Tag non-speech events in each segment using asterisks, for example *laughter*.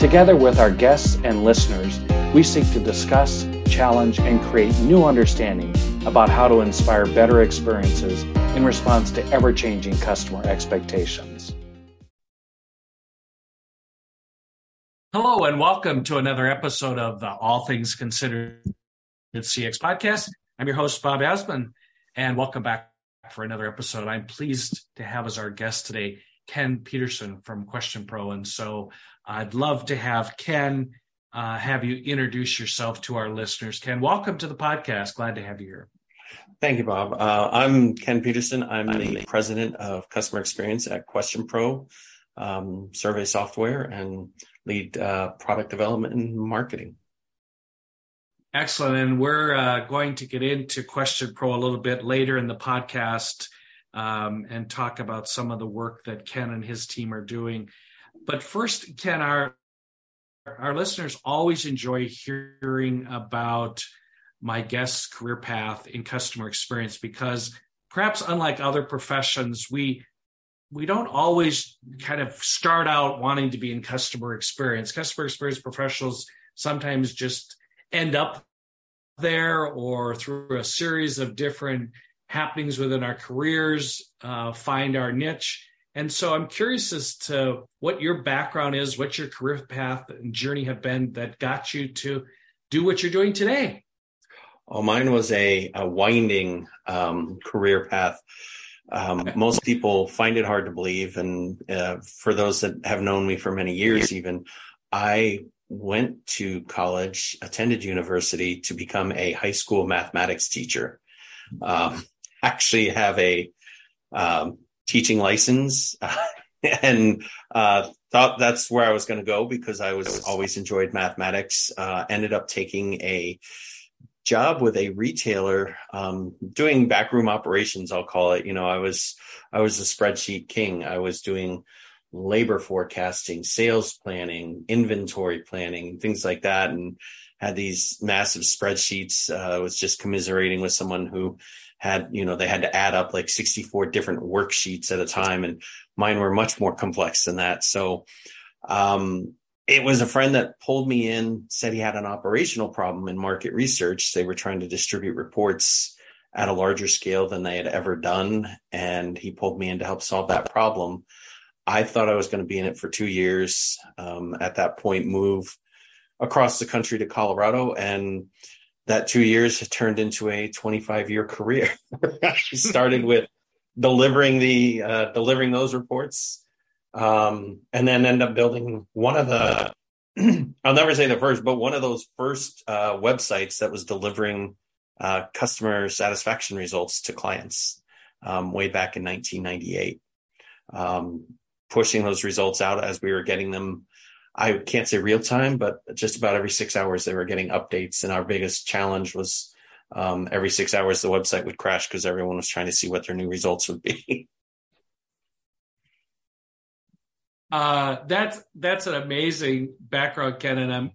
Together with our guests and listeners, we seek to discuss, challenge, and create new understanding about how to inspire better experiences in response to ever changing customer expectations. Hello, and welcome to another episode of the All Things Considered CX podcast. I'm your host, Bob Azman, and welcome back for another episode. I'm pleased to have as our guest today Ken Peterson from Question Pro. And so I'd love to have Ken uh, have you introduce yourself to our listeners. Ken, welcome to the podcast. Glad to have you here. Thank you, Bob. Uh, I'm Ken Peterson. I'm the president of customer experience at Question Pro um, survey software and lead uh, product development and marketing. Excellent. And we're uh, going to get into Question Pro a little bit later in the podcast um, and talk about some of the work that Ken and his team are doing. But first, Ken, our our listeners always enjoy hearing about my guest's career path in customer experience because perhaps unlike other professions, we we don't always kind of start out wanting to be in customer experience. Customer experience professionals sometimes just end up there or through a series of different happenings within our careers, uh, find our niche. And so I'm curious as to what your background is, what your career path and journey have been that got you to do what you're doing today. Oh, mine was a, a winding um, career path. Um. Most people find it hard to believe. And uh, for those that have known me for many years, even, I went to college, attended university to become a high school mathematics teacher. Um, actually have a um, teaching license *laughs* and uh, thought that's where I was going to go because I was always enjoyed mathematics. Uh, ended up taking a job with a retailer um, doing backroom operations. I'll call it. You know, I was I was a spreadsheet king. I was doing labor forecasting, sales planning, inventory planning, things like that, and had these massive spreadsheets. Uh, was just commiserating with someone who had, you know, they had to add up like 64 different worksheets at a time. And mine were much more complex than that. So, um, it was a friend that pulled me in, said he had an operational problem in market research. They were trying to distribute reports at a larger scale than they had ever done. And he pulled me in to help solve that problem. I thought I was going to be in it for two years. Um, at that point, move across the country to Colorado and that two years turned into a 25 year career. *laughs* Started with delivering the uh, delivering those reports, um, and then end up building one of the. *clears throat* I'll never say the first, but one of those first uh, websites that was delivering uh, customer satisfaction results to clients um, way back in 1998. Um, pushing those results out as we were getting them I can't say real time, but just about every six hours they were getting updates. And our biggest challenge was um, every six hours the website would crash because everyone was trying to see what their new results would be. *laughs* uh, that's that's an amazing background, Ken, and I'm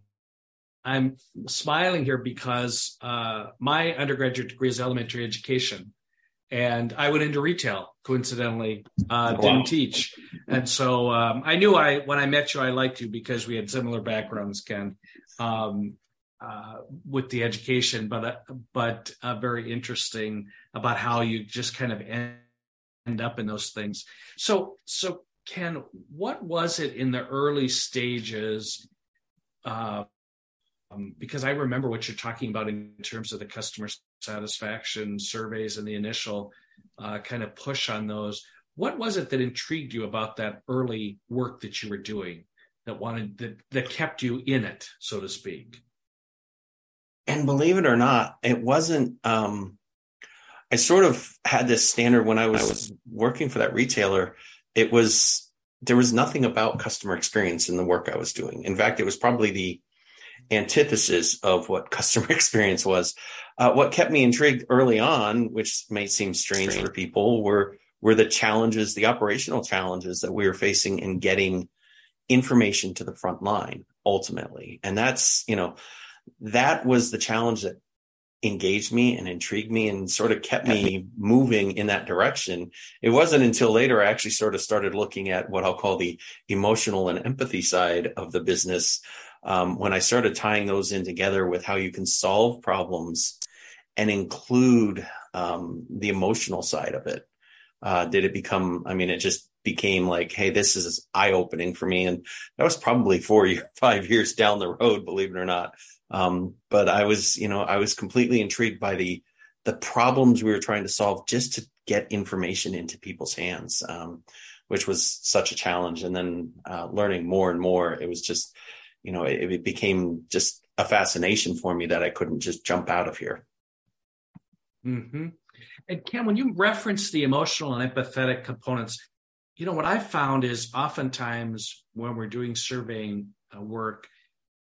I'm smiling here because uh, my undergraduate degree is elementary education, and I went into retail. Coincidentally, uh, wow. didn't teach, and so um, I knew I when I met you, I liked you because we had similar backgrounds, Ken, um, uh, with the education, but uh, but uh, very interesting about how you just kind of end up in those things. So so Ken, what was it in the early stages? Um, because I remember what you're talking about in terms of the customer satisfaction surveys and the initial uh, kind of push on those. What was it that intrigued you about that early work that you were doing that wanted that that kept you in it, so to speak? And believe it or not, it wasn't. Um, I sort of had this standard when I was working for that retailer. It was there was nothing about customer experience in the work I was doing. In fact, it was probably the antithesis of what *laughs* customer experience was. Uh, what kept me intrigued early on, which may seem strange for people, were were the challenges, the operational challenges that we were facing in getting information to the front line ultimately. And that's, you know, that was the challenge that engaged me and intrigued me and sort of kept me moving in that direction. It wasn't until later I actually sort of started looking at what I'll call the emotional and empathy side of the business. Um, when I started tying those in together with how you can solve problems and include um, the emotional side of it, uh, did it become, I mean, it just became like, hey, this is eye opening for me. And that was probably four, *laughs* or five years down the road, believe it or not. Um, but I was, you know, I was completely intrigued by the the problems we were trying to solve just to get information into people's hands, um, which was such a challenge. And then uh, learning more and more, it was just, you know, it, it became just a fascination for me that I couldn't just jump out of here. Mm-hmm. And Ken, when you reference the emotional and empathetic components, you know what I found is oftentimes when we're doing surveying uh, work,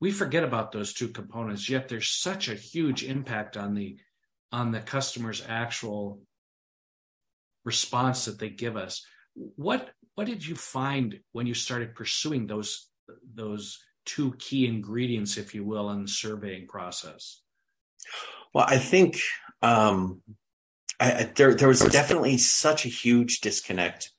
we forget about those two components yet there's such a huge impact on the on the customer's actual response that they give us what what did you find when you started pursuing those those two key ingredients if you will in the surveying process well i think um I, there there was definitely such a huge disconnect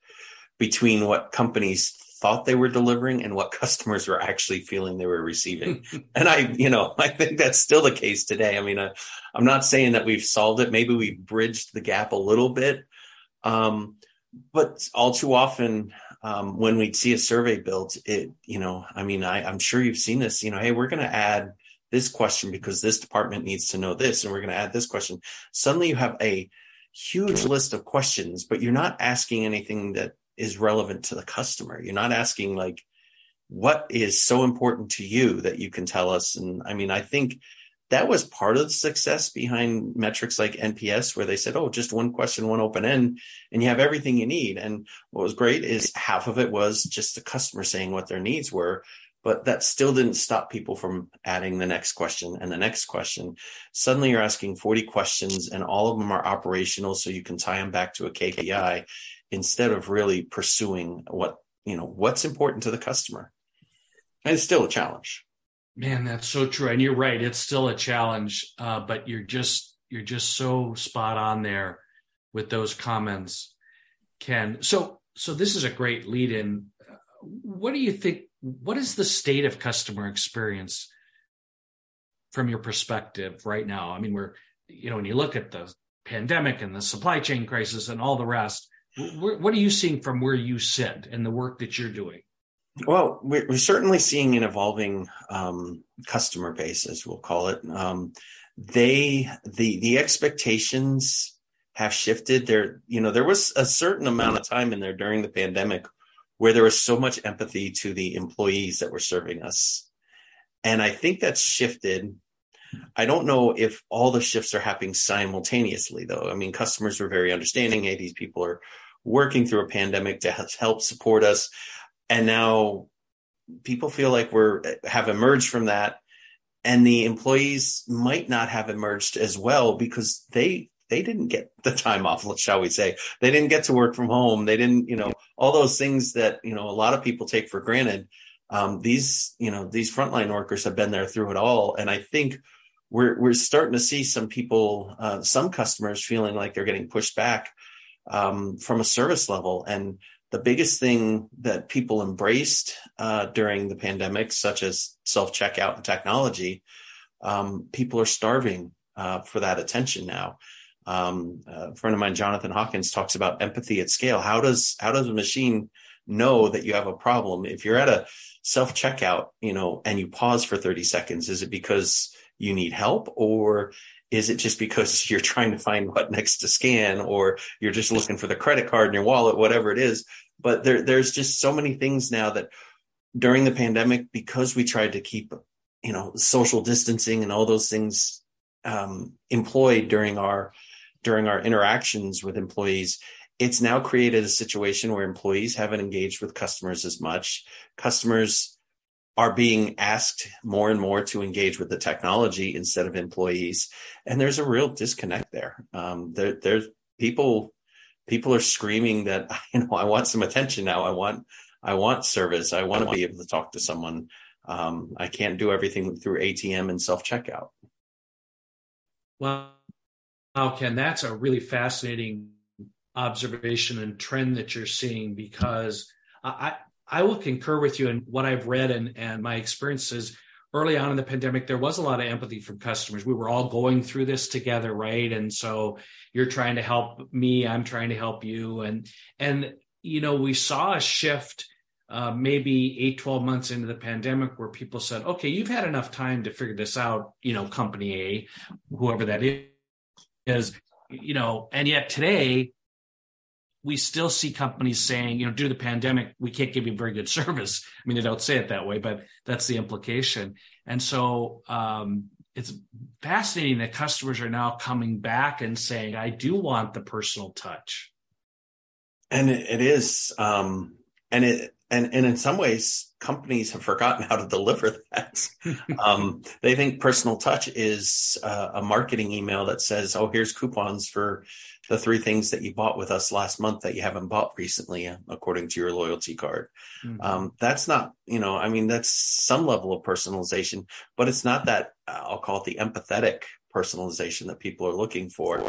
between what companies thought they were delivering and what *laughs* customers were actually feeling they were receiving. *laughs* and I, you know, I think that's still the case today. I mean, I, am not saying that we've solved it. Maybe we've bridged the gap a little bit. Um, but all too often, um, when we'd see a survey built, it, you know, I mean, I, I'm sure you've seen this, you know, hey, we're going to add this question because this department needs to know this, and we're going to add this question. Suddenly you have a huge list of questions, but you're not asking anything that is relevant to the customer. You're not asking like, what is so important to you that you can tell us? And I mean, I think that was part of the success behind metrics like NPS, where they said, oh, just one question, one open end, and you have everything you need. And what was great is half of it was just the customer saying what their needs were. But that still didn't stop people from adding the next question and the next question. Suddenly you're asking 40 questions and all of them are operational. So you can tie them back to a KPI instead of really pursuing what you know what's important to the customer and it's still a challenge man that's so true and you're right it's still a challenge uh, but you're just you're just so spot on there with those comments ken. So so this is a great lead in what do you think what is the state of customer experience from your perspective right now? I mean we're you know when you look at the pandemic and the supply chain crisis and all the rest what are you seeing from where you sit and the work that you're doing? Well, we're certainly seeing an evolving um, customer base, as we'll call it. Um, they the the expectations have shifted. There, you know, there was a certain amount of time in there during the pandemic where there was so much empathy to the employees that were serving us, and I think that's shifted. I don't know if all the shifts are happening simultaneously, though. I mean, customers were very understanding. Hey, these people are working through a pandemic to help support us. And now people feel like we're have emerged from that. And the employees might not have emerged as well because they they didn't get the time off *laughs* shall we say. They didn't get to work from home. They didn't you know all those things that you know a lot of people take for granted. Um, these you know these frontline workers have been there through it all. And i think we're we're starting to see some people uh, some customers feeling like they're getting pushed back um, from a service level. And the biggest thing that people embraced uh, during the pandemic, such as self checkout and technology, um, people are starving uh, for that attention now. Um, a friend of mine, Jonathan Hawkins, talks about empathy at scale. How does how does a machine know that you have a problem? If you're at a self checkout, you know, and you pause for 30 seconds, is it because you need help, or is it just because you're trying to find what next to scan or you're just looking for the credit card in your wallet, whatever it is? But there, there's just so many things now that during the pandemic, because we tried to keep, you know, social distancing and all those things um, employed during our during our interactions with employees, it's now created a situation where employees haven't engaged with customers as much. Customers are being asked more and more to engage with the technology instead of employees, and there's a real disconnect there. Um, there there's people people are screaming that *laughs* you know I want some attention now. I want I want service. I want to be able to talk to someone. Um, I can't do everything through ATM and self checkout. Well, Ken, that's a really fascinating observation and trend that you're seeing because I I will concur with you in what I've read and and my experiences. Early on in the pandemic there was a lot of empathy from customers. We were all going through this together right? And so you're trying to help me i'm trying to help you. And and you know we saw a shift uh, maybe eight, 12 months into the pandemic where people said, okay, you've had enough time to figure this out, you know, company A, whoever that is, is you know, and yet today we still see companies saying, you know, due to the pandemic, we can't give you very good *laughs* service. I mean, they don't say it that way, but that's the implication. And so um, it's fascinating that customers are now coming back and saying, I do want the personal touch. And it is. Um, and it, and and in some ways companies have forgotten how to deliver that. *laughs* Um, they think personal touch is uh, a marketing email that says oh here's coupons for the three things that you bought with us last month that you haven't bought recently uh, according to your loyalty card. Mm-hmm. um, that's not you know i mean that's some level of personalization but it's not that i'll call it the empathetic personalization that people are looking for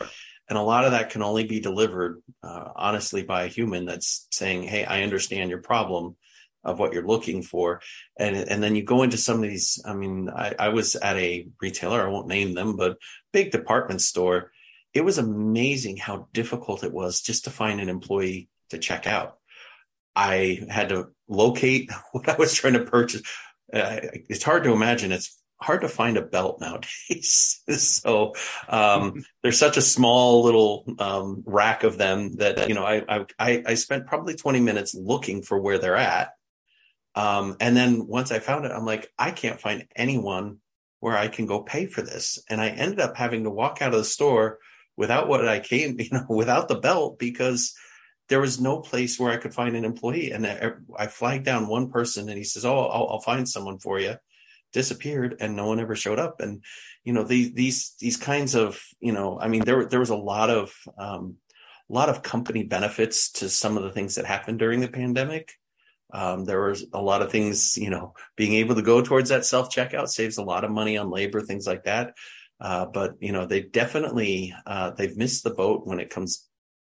and a lot of that can only be delivered uh, honestly by a human that's saying hey i understand your problem of what you're looking for. And and then you go into some of these i mean i, I was at a retailer i won't name them but big department store. It was amazing how difficult it was just to find an employee to check out. I had to locate *laughs* what i was trying to purchase. Uh, it's hard to imagine. It's hard to find a belt nowadays. *laughs* so um, *laughs* there's such a small little um, rack of them that you know I, I I spent probably 20 minutes looking for where they're at. Um, and then once I found it, I'm like, I can't find anyone where I can go pay for this. And I ended up having to walk out of the store without what I came, *laughs* you know, without the belt because there was no place where I could find an employee. And I flagged down one person and he says, Oh, I'll, I'll find someone for you disappeared and no one ever showed up. And you know these these these kinds of you know i mean there there was a lot of um a lot of company benefits to some of the things that happened during the pandemic. Um, there was a lot of things you know being able to go towards that self checkout saves a lot of money on labor things like that. Uh, but you know they definitely uh, they've missed the boat when it comes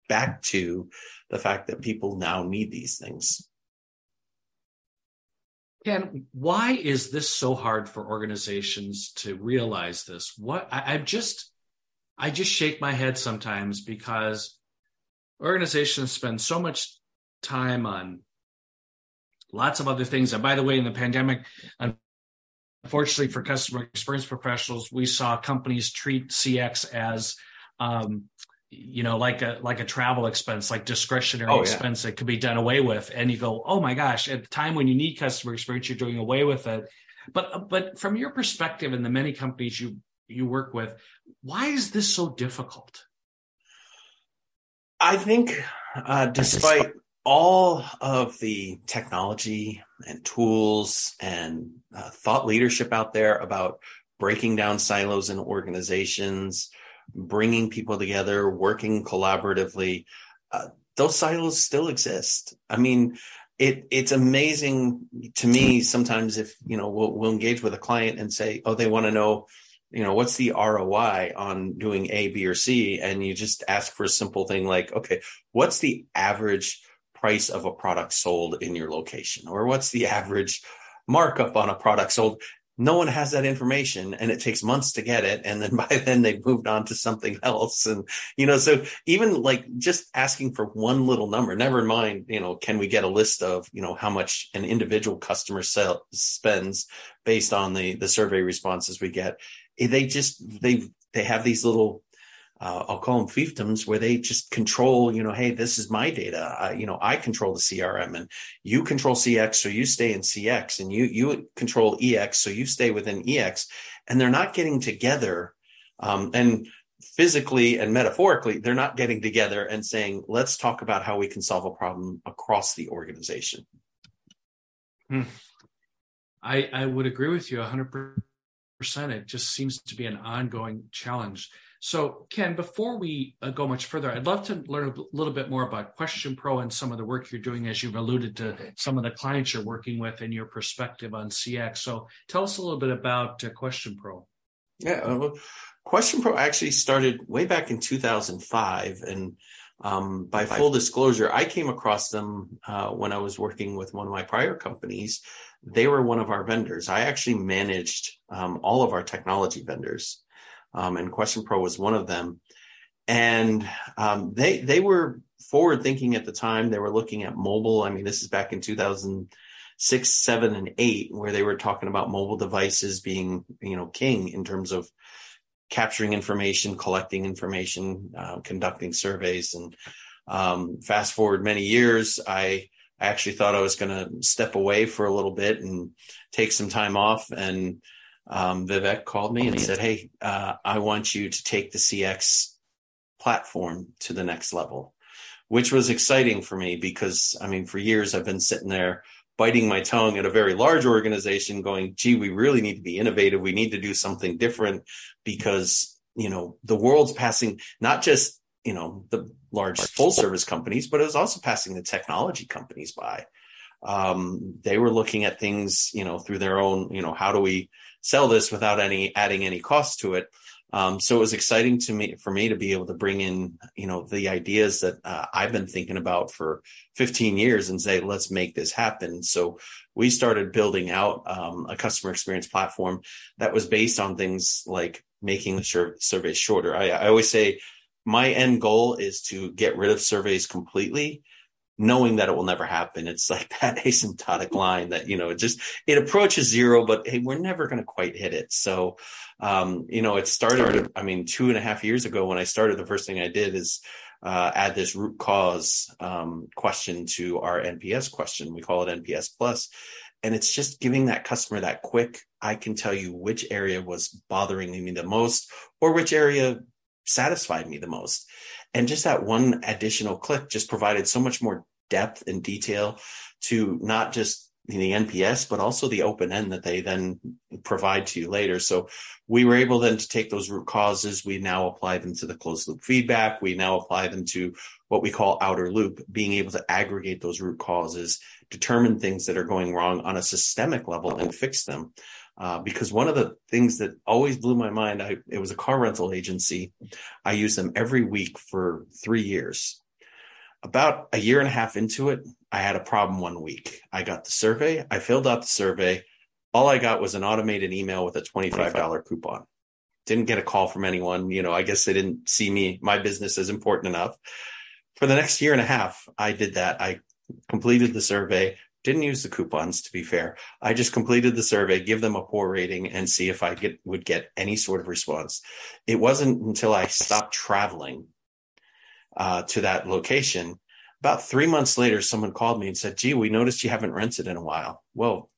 back to the fact that people now need these things Ken, why is this so hard for organizations to realize this? What I, I just I just shake my head sometimes because organizations spend so much time on lots of other things. And by the way, in the pandemic, unfortunately for customer experience professionals, we saw companies treat CX as um, you know like a like a travel expense like discretionary oh, expense yeah. that could be done away with. And you go oh my gosh at the time when you need customer experience you're doing away with it. But but from your perspective and the many companies you you work with why is this so difficult? I think uh, despite all of the technology and tools and uh, thought leadership out there about breaking down silos in organizations bringing people together, working collaboratively, uh, those silos still exist. I mean, it it's amazing to me sometimes if you know we'll, we'll engage with a client and say, oh, they want to know, you know, what's the ROI on doing A, B, or C, and you just ask for a simple thing like, okay, what's the average price of a product sold in your location, or what's the average markup on a product sold no one has that information and it takes months to get it and then *laughs* by then they've moved on to something else and you know so even like just asking for one little number never mind you know can we get a list of you know how much an individual customer sell, spends based on the the survey responses we get. Eh, they just they they have these little uh, I'll call them fiefdoms where they just control, you know, hey, this is my data. I, you know, I control the CRM and you control CX. So you stay in CX and you, you control EX. So you stay within EX and they're not getting together. Um, and physically and metaphorically, they're not getting together and saying, let's talk about how we can solve a problem across the organization. Hmm. I, I would agree with you 100%. It just seems to be an ongoing challenge. So, Ken, before we uh, go much further, I'd love to learn a little bit more about Question Pro and some of the work you're doing, as you've alluded to some of the clients you're working with and your perspective on CX. So, tell us a little bit about uh, Question Pro. Yeah, uh, Question Pro actually started way back in 2005. And um, by full disclosure, I came across them uh, when I was working with one of my prior companies. They were one of our vendors. I actually managed um, all of our technology vendors um, and Question Pro was one of them. And um, they they were forward thinking at the time. They were looking at mobile. I mean, this is back in 2006, seven, and eight, where they were talking about mobile devices being you know king in terms of capturing information, collecting information, uh, conducting surveys. And um, fast forward many years, I I actually thought I was going to step away for a little bit and take some time off and um, Vivek called me and he said, Hey, uh, I want you to take the CX platform to the next level, which was exciting for me because, I mean, for years I've been sitting there biting my tongue at a very large organization going, gee, we really need to be innovative. We need to do something different because, you know, the world's passing not just, you know, the large full service companies, but it was also passing the technology companies by. Um, they were looking at things, you know, through their own, you know, how do we, sell this without any adding any cost to it. Um, so it was exciting to me for me to be able to bring in, you know, the ideas that uh, I've been thinking about for 15 years and say, let's make this happen. So we started building out um, a customer experience platform that was based on things like making the sur- surveys shorter. I, I always say my end goal is to get rid of surveys completely knowing that it will never happen. It's like *laughs* that asymptotic line that, you know, it just, it approaches zero, but hey, we're never going to quite hit it. So, um, you know, it started, I mean, two and a half years ago when I started, the first thing I did is, uh, add this root cause, um, question to our NPS question. We call it NPS. And it's just giving that customer that quick, I can tell you which area was bothering me the most or which area satisfied me the most. And just that one additional click just provided so much more depth and detail to not just the NPS, but also the open end that they then provide to you later. So we were able then to take those root causes. We now apply them to the closed loop feedback. We now apply them to what we call outer loop, being able to aggregate those root causes, determine things that are going wrong on a systemic level and fix them. Uh, because one of the things that always blew my mind, I, it was a car rental agency. I used them every week for three years. About a year and a half into it, I had a problem one week. I got the survey, I filled out the survey. All I got was an automated email with a $25 coupon. Didn't get a call from anyone. You know, I guess they didn't see me, my business is important enough. For the next year and a half, I did that. I completed the survey. Didn't use the coupons to be fair. I just completed the survey, give them a poor rating and see if I get, would get any sort of response. It wasn't until I stopped traveling uh, to that location. About three months later, someone called me and said, gee, we noticed you haven't rented in a while. Well,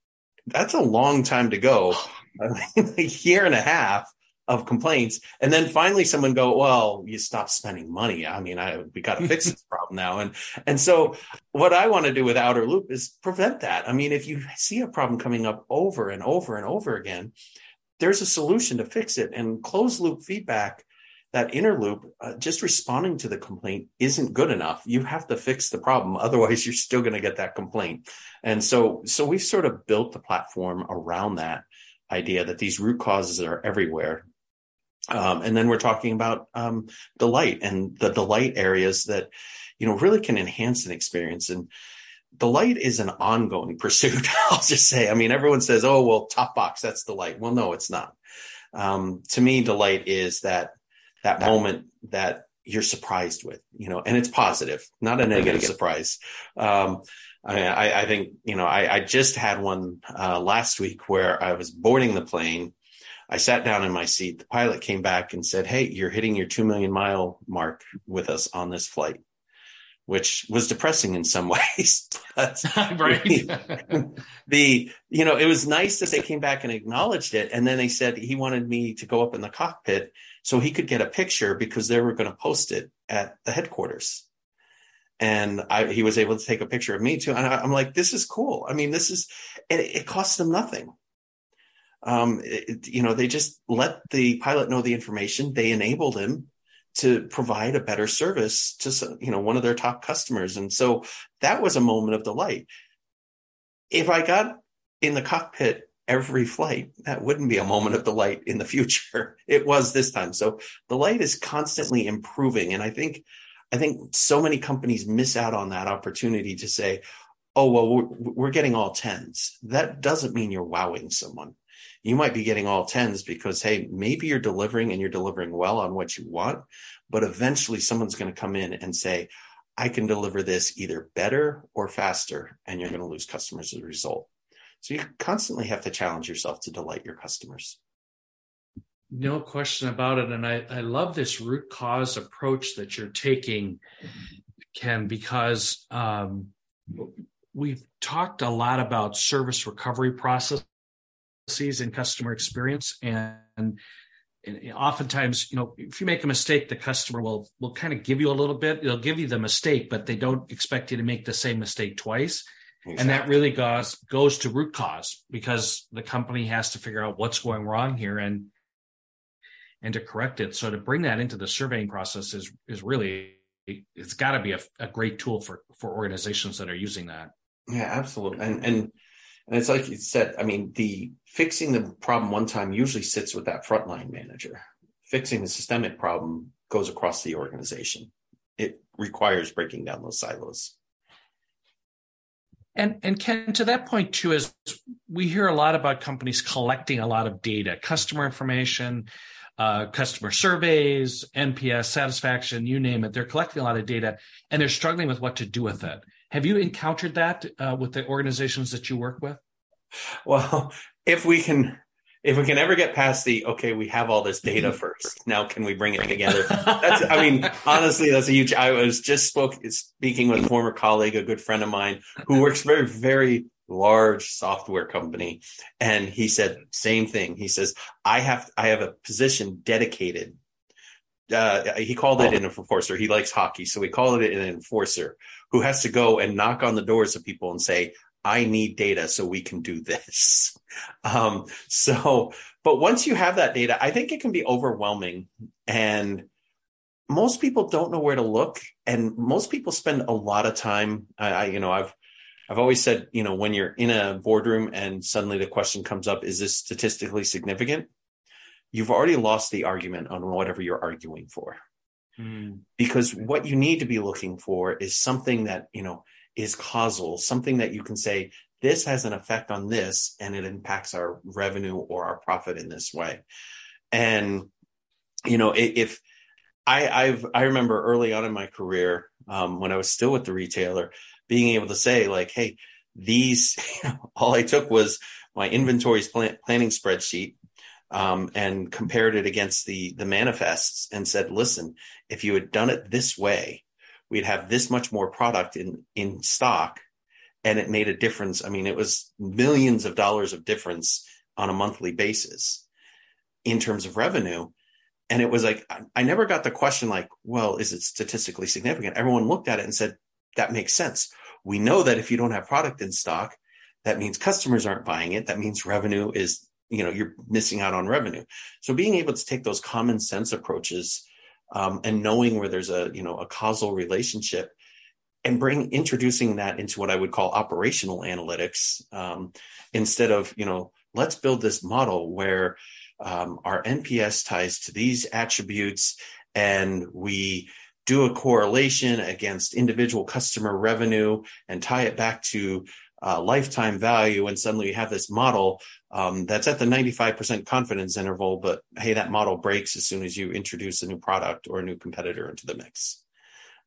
that's a long time to go. *laughs* a year and a half of complaints. And then finally someone go, well, you stop spending money. I mean, I, we got to fix this *laughs* problem now. And, and so what I want to do with outer loop is prevent that. I mean, if you see a problem coming up over and over and over again, there's a solution to fix it and closed loop feedback that inner loop, uh, just responding to the complaint isn't good enough. You have to fix the problem. *laughs* Otherwise, you're still going to get that complaint. And so, so we've sort of built the platform around that idea that these root causes are everywhere. Um, and then we're talking about um, delight and the delight areas that, you know, really can enhance an experience. And delight is an ongoing *laughs* pursuit. I'll just say, I mean, everyone says, oh, well, top box, that's delight. Well, no, it's not. Um, to me, delight is that, that moment that you're surprised with, you know, and it's positive, not a negative surprise. Um, I, I, think, you know, I, I just had one, uh, last week where I was boarding the plane I sat down in my seat. The pilot came back and said, Hey, you're hitting your 2 million mile mark with us on this flight, which was depressing in some *laughs* ways. but *laughs* right. the, *laughs* the, you know, it was nice that they came back and acknowledged it. And then they said he wanted me to go up in the cockpit so he could get a picture because they were going to post it at the headquarters. and I, he was able to take a picture of me too. And I, am like, this is cool. I mean, this is, it, it costs them nothing. Um, it, you know, they just let the pilot know the information. They enabled him to provide a better service to, you know, one of their top customers. And so that was a moment of delight. If I got in the cockpit every flight, that wouldn't be a moment of delight in the future. *laughs* It was this time. So the light is constantly improving. And I think I think so many companies miss out on that opportunity to say, oh, well, we're, we're getting all tens. That doesn't mean you're wowing someone. You might be getting all tens because, hey, maybe you're delivering and you're delivering well on what you want, but eventually someone's going to come in and say, I can deliver this either better or faster, and you're going to lose customers as a result. So you constantly have to challenge yourself to delight your customers. No question about it. And I, I love this root cause approach that you're taking, Ken, because um, we've talked a lot about service recovery processes and customer experience. And, and, oftentimes, you know, if you make a mistake, the customer will will kind of give you a little bit. They'll give you the mistake, but they don't expect you to make the same mistake twice. Exactly. And that really goes goes to root cause because the company has to figure out what's going wrong here and and to correct it. So to bring that into the surveying process is is really it's got to be a, a great tool for for organizations that are using that. Yeah, absolutely. And and and it's like you said. I mean, the fixing the problem one time usually sits with that frontline manager. Fixing the systemic problem goes across the organization. It requires breaking down those silos. And and Ken, to that point too, is we hear a lot about companies collecting a lot of data, customer information, uh, customer surveys, NPS, satisfaction, you name it. They're collecting a lot of data and they're struggling with what to do with it. Have you encountered that uh, with the organizations that you work with? Well, if we can, if we can ever get past the okay, we have all this data *laughs* first. Now, can we bring it together? That's, I mean, honestly, that's a huge. I was just spoke, speaking with a former colleague, a good friend of mine, who works very, very large software company and he said same thing he says i have i have a position dedicated uh, he called it an enforcer. He likes hockey so he called it an enforcer who has to go and knock on the doors of people and say i need data so we can do this. *laughs* Um, so but once you have that data i think it can be overwhelming and most people don't know where to look and most people spend a lot of time I, you know i've I've always said, you know, when you're in a boardroom and suddenly the question comes up, is this statistically significant? You've already lost the argument on whatever you're arguing for. Mm. Because what you need to be looking for is something that, you know, is causal, something that you can say, this has an effect on this and it impacts our revenue or our profit in this way. And, you know, if I, I've, I remember early on in my career, um, when I was still with the retailer, being able to say like, Hey, these, *laughs* all I took was my inventories plan- planning spreadsheet, um, and compared it against the, the manifests and said, listen, if you had done it this way, we'd have this much more product in, in stock. And it made a difference. I mean, it was millions of dollars of difference on a monthly basis in terms of revenue. And it was like, I never got the question like, well, is it statistically significant? Everyone looked at it and said, that makes sense. We know that if you don't have product in stock, that means customers aren't buying it. That means revenue is, you know, you're missing out on revenue. So being able to take those common sense approaches um, and knowing where there's a, you know, a causal relationship and bring introducing that into what I would call operational analytics um, instead of, you know, let's build this model where um, our NPS ties to these attributes and we do a correlation against individual customer revenue and tie it back to uh, lifetime value and suddenly you have this model um, that's at the 95% confidence interval but hey that model breaks as soon as you introduce a new product or a new competitor into the mix.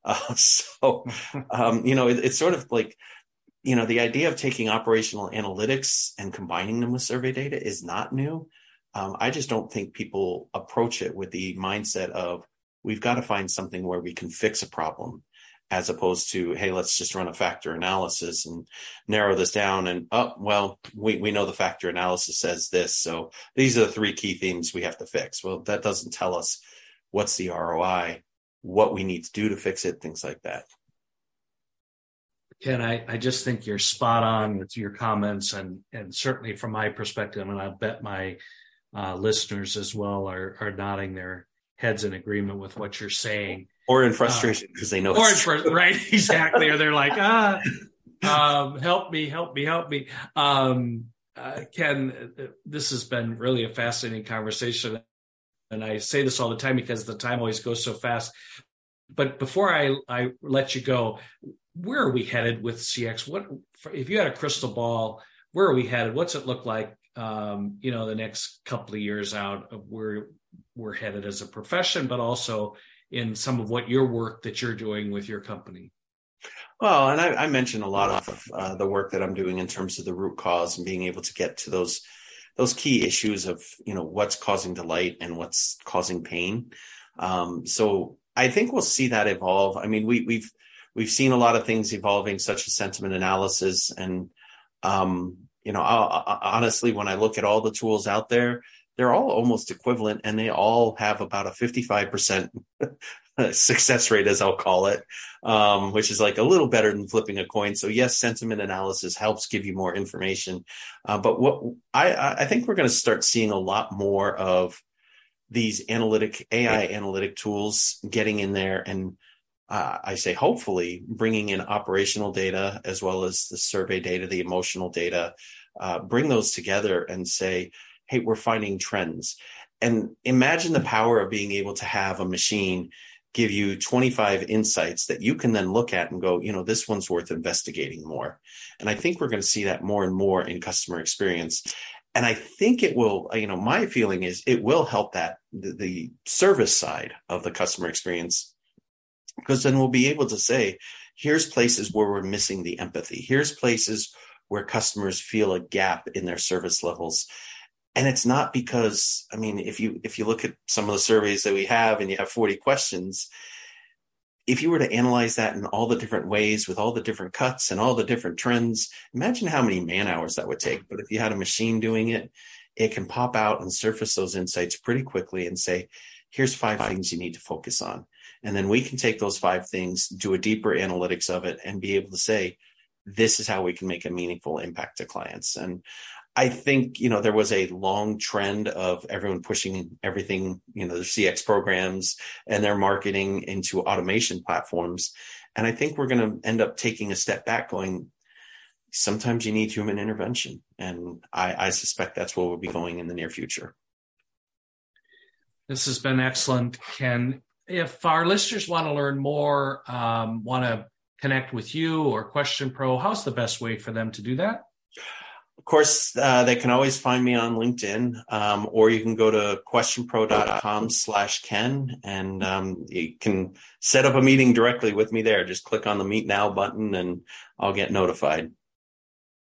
Uh, *laughs* so um, you know it, it's sort of like you know the idea of taking operational analytics and combining them with survey data is not new. Um, i just don't think people approach it with the mindset of we've got to find something where we can fix a problem as opposed to hey let's just run a factor analysis and narrow this down and oh well we, we know the factor analysis says this so these are the three key themes we have to fix. Well that doesn't tell us what's the roi what we need to do to fix it things like that. Ken, I, I just think you're spot on with your comments, and and certainly from my perspective, and I bet my uh, listeners as well are are nodding their heads in agreement with what you're saying, or in frustration because uh, they know. Or in fr- right, *laughs* exactly, or they're like, ah, um, help me, help me, help me. Um, uh, Ken, this has been really a fascinating conversation, and I say this all the time because the time always goes so fast. But before I I let you go, where are we headed with CX? What if you had a crystal ball? Where are we headed? What's it look like? Um, you know, the next couple of years out of where we're headed as a profession, but also in some of what your work that you're doing with your company. Well, and I, I mentioned a lot of uh, the work that I'm doing in terms of the root cause and being able to get to those those key issues of you know what's causing delight and what's causing pain. Um, so I think we'll see that evolve. I mean, we, we've we've seen a lot of things evolving, such as sentiment analysis, and um, you know, I, I, honestly, when I look at all the tools out there, they're all almost equivalent, and they all have about a fifty-five percent *laughs* success rate, as I'll call it, um, which is like a little better than flipping a coin. So yes, sentiment analysis helps give you more information, uh, but what I, I think we're going to start seeing a lot more of these analytic AI analytic tools getting in there and uh, I say hopefully bringing in operational data as well as the survey data, the emotional data, uh, bring those together and say, hey, we're finding trends. And imagine the power of being able to have a machine give you 25 insights that you can then look at and go, you know, this one's worth investigating more. And I think we're going to see that more and more in customer experience. And I think it will, you know, my feeling is it will help that the, the service side of the customer experience because then we'll be able to say, here's places where we're missing the empathy. Here's places where customers feel a gap in their service levels. And it's not because, I mean, if you, if you look at some of the surveys that we have and you have 40 questions, if you were to analyze that in all the different ways with all the different cuts and all the different trends, imagine how many man hours that would take. But if you had a machine doing it, it can pop out and surface those insights pretty quickly and say, here's five things you need to focus on. And then we can take those five things, do a deeper analytics of it, and be able to say, this is how we can make a meaningful impact to clients. And I think, you know, there was a long trend of everyone pushing everything, you know, their CX programs and their marketing into automation platforms. And I think we're going to end up taking a step back going, sometimes you need human intervention. And I, I suspect that's where we'll be going in the near future. This has been excellent, Ken if our listeners want to learn more, um, want to connect with you or Question Pro, how's the best way for them to do that? Of course, uh, they can always find me on LinkedIn, um, or you can go to questionpro.com slash Ken and um, you can set up a meeting directly with me there. Just click on the Meet Now button and I'll get notified.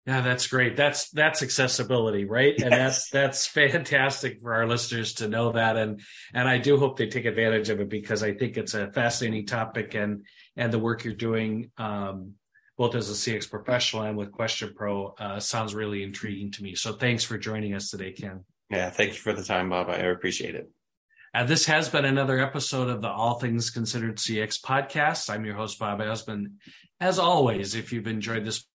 Yeah, that's great. That's that's accessibility, right? Yes. And that's that's fantastic for our listeners to know that. And and I do hope they take advantage of it because I think it's a fascinating topic and and the work you're doing um, both as a CX professional and with Question Pro uh, sounds really intriguing to me. So thanks for joining us today, Ken. Yeah, thank you for the time, Bob. I appreciate it. Uh, this has been another episode of the All Things Considered CX podcast. I'm your host, Bob Azman. As always, if you've enjoyed this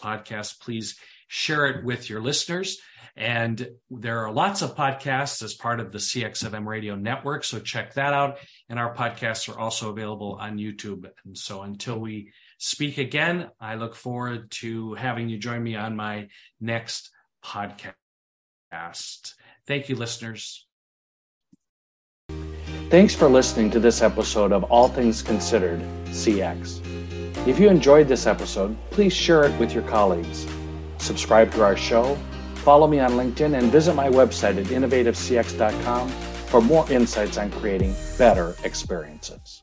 podcast, please share it with your listeners. And there are lots of podcasts as part of the CXFM radio network. So check that out. And our podcasts are also available on YouTube. And so until we speak again, I look forward to having you join me on my next podcast. Thank you, listeners. Thanks for listening to this episode of All Things Considered CX. If you enjoyed this episode, please share it with your colleagues. Subscribe to our show, follow me on LinkedIn, and visit my website at innovativecx.com for more insights on creating better experiences.